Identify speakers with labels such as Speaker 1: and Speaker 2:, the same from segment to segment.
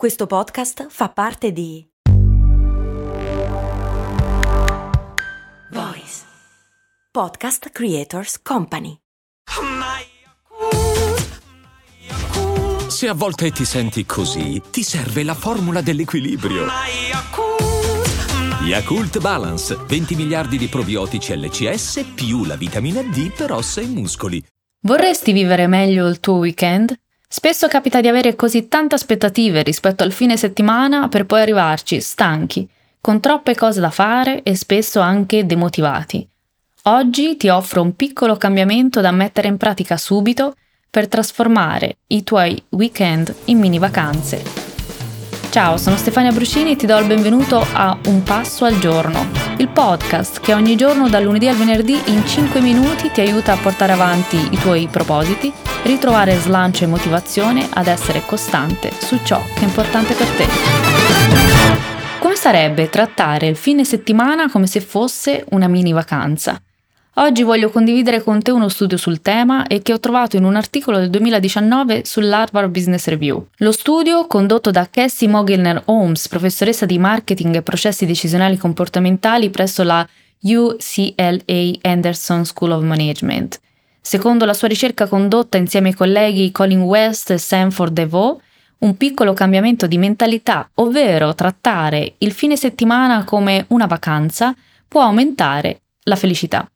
Speaker 1: Questo podcast fa parte di Voice Podcast Creators Company.
Speaker 2: Se a volte ti senti così, ti serve la formula dell'equilibrio. Yakult Balance, 20 miliardi di probiotici LCS più la vitamina D per ossa e muscoli.
Speaker 3: Vorresti vivere meglio il tuo weekend? Spesso capita di avere così tante aspettative rispetto al fine settimana per poi arrivarci stanchi, con troppe cose da fare e spesso anche demotivati. Oggi ti offro un piccolo cambiamento da mettere in pratica subito per trasformare i tuoi weekend in mini vacanze. Ciao, sono Stefania Bruscini e ti do il benvenuto a Un Passo al Giorno, il podcast che ogni giorno dal lunedì al venerdì in 5 minuti ti aiuta a portare avanti i tuoi propositi ritrovare slancio e motivazione ad essere costante su ciò che è importante per te. Come sarebbe trattare il fine settimana come se fosse una mini vacanza? Oggi voglio condividere con te uno studio sul tema e che ho trovato in un articolo del 2019 sull'Harvard Business Review. Lo studio, condotto da Cassie Mogilner Holmes, professoressa di marketing e processi decisionali comportamentali presso la UCLA Anderson School of Management, Secondo la sua ricerca condotta insieme ai colleghi Colin West e Sanford DeVoe, un piccolo cambiamento di mentalità, ovvero trattare il fine settimana come una vacanza, può aumentare la felicità.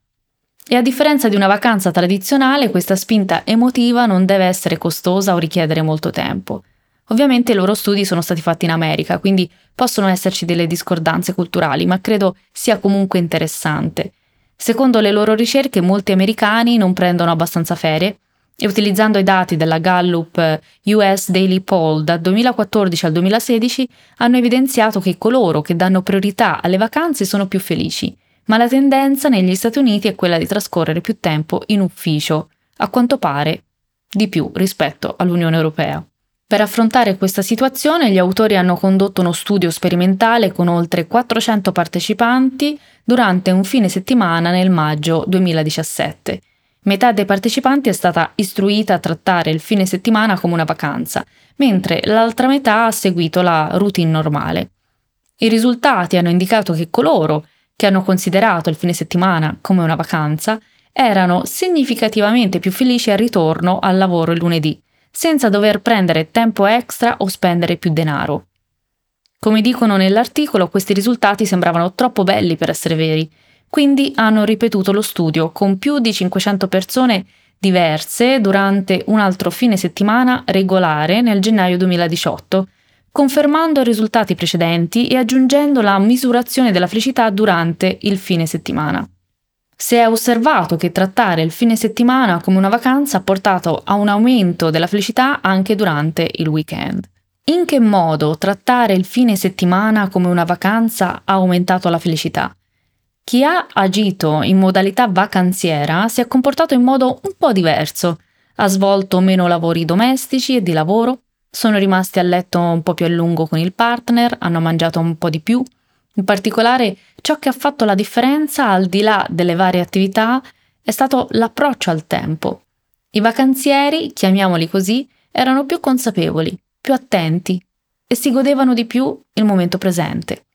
Speaker 3: E a differenza di una vacanza tradizionale, questa spinta emotiva non deve essere costosa o richiedere molto tempo. Ovviamente i loro studi sono stati fatti in America, quindi possono esserci delle discordanze culturali, ma credo sia comunque interessante. Secondo le loro ricerche molti americani non prendono abbastanza ferie e utilizzando i dati della Gallup US Daily Poll dal 2014 al 2016 hanno evidenziato che coloro che danno priorità alle vacanze sono più felici, ma la tendenza negli Stati Uniti è quella di trascorrere più tempo in ufficio, a quanto pare di più rispetto all'Unione Europea. Per affrontare questa situazione gli autori hanno condotto uno studio sperimentale con oltre 400 partecipanti durante un fine settimana nel maggio 2017. Metà dei partecipanti è stata istruita a trattare il fine settimana come una vacanza, mentre l'altra metà ha seguito la routine normale. I risultati hanno indicato che coloro che hanno considerato il fine settimana come una vacanza erano significativamente più felici al ritorno al lavoro il lunedì, senza dover prendere tempo extra o spendere più denaro. Come dicono nell'articolo, questi risultati sembravano troppo belli per essere veri, quindi hanno ripetuto lo studio con più di 500 persone diverse durante un altro fine settimana regolare nel gennaio 2018, confermando i risultati precedenti e aggiungendo la misurazione della felicità durante il fine settimana. Si è osservato che trattare il fine settimana come una vacanza ha portato a un aumento della felicità anche durante il weekend. In che modo trattare il fine settimana come una vacanza ha aumentato la felicità? Chi ha agito in modalità vacanziera si è comportato in modo un po' diverso, ha svolto meno lavori domestici e di lavoro, sono rimasti a letto un po' più a lungo con il partner, hanno mangiato un po' di più, in particolare, ciò che ha fatto la differenza, al di là delle varie attività, è stato l'approccio al tempo. I vacanzieri, chiamiamoli così, erano più consapevoli, più attenti e si godevano di più il momento presente.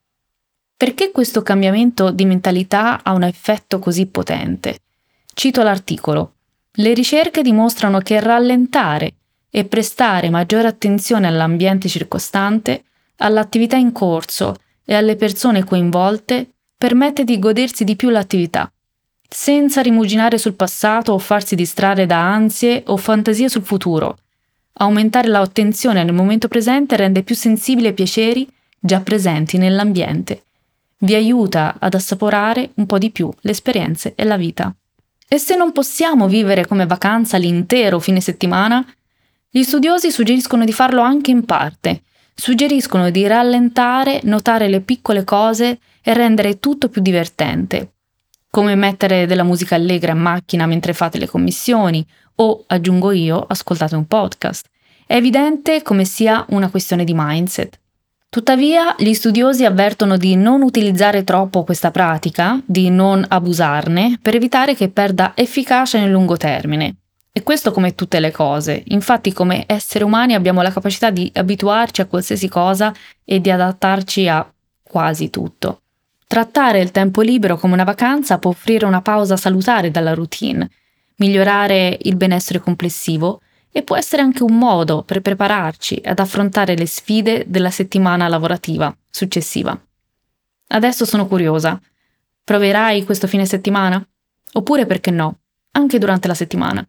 Speaker 3: Perché questo cambiamento di mentalità ha un effetto così potente? Cito l'articolo. Le ricerche dimostrano che rallentare e prestare maggiore attenzione all'ambiente circostante, all'attività in corso e alle persone coinvolte permette di godersi di più l'attività, senza rimuginare sul passato o farsi distrarre da ansie o fantasie sul futuro. Aumentare l'attenzione nel momento presente rende più sensibili ai piaceri già presenti nell'ambiente. Vi aiuta ad assaporare un po' di più le esperienze e la vita. E se non possiamo vivere come vacanza l'intero fine settimana, gli studiosi suggeriscono di farlo anche in parte, suggeriscono di rallentare, notare le piccole cose e rendere tutto più divertente, come mettere della musica allegra in macchina mentre fate le commissioni o, aggiungo io, ascoltate un podcast. È evidente come sia una questione di mindset. Tuttavia, gli studiosi avvertono di non utilizzare troppo questa pratica, di non abusarne, per evitare che perda efficacia nel lungo termine. E questo come tutte le cose. Infatti come esseri umani abbiamo la capacità di abituarci a qualsiasi cosa e di adattarci a quasi tutto. Trattare il tempo libero come una vacanza può offrire una pausa salutare dalla routine, migliorare il benessere complessivo e può essere anche un modo per prepararci ad affrontare le sfide della settimana lavorativa successiva. Adesso sono curiosa. Proverai questo fine settimana? Oppure perché no, anche durante la settimana?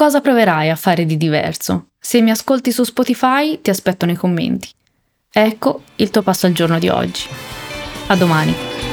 Speaker 3: Cosa proverai a fare di diverso? Se mi ascolti su Spotify ti aspetto nei commenti. Ecco il tuo passo al giorno di oggi. A domani.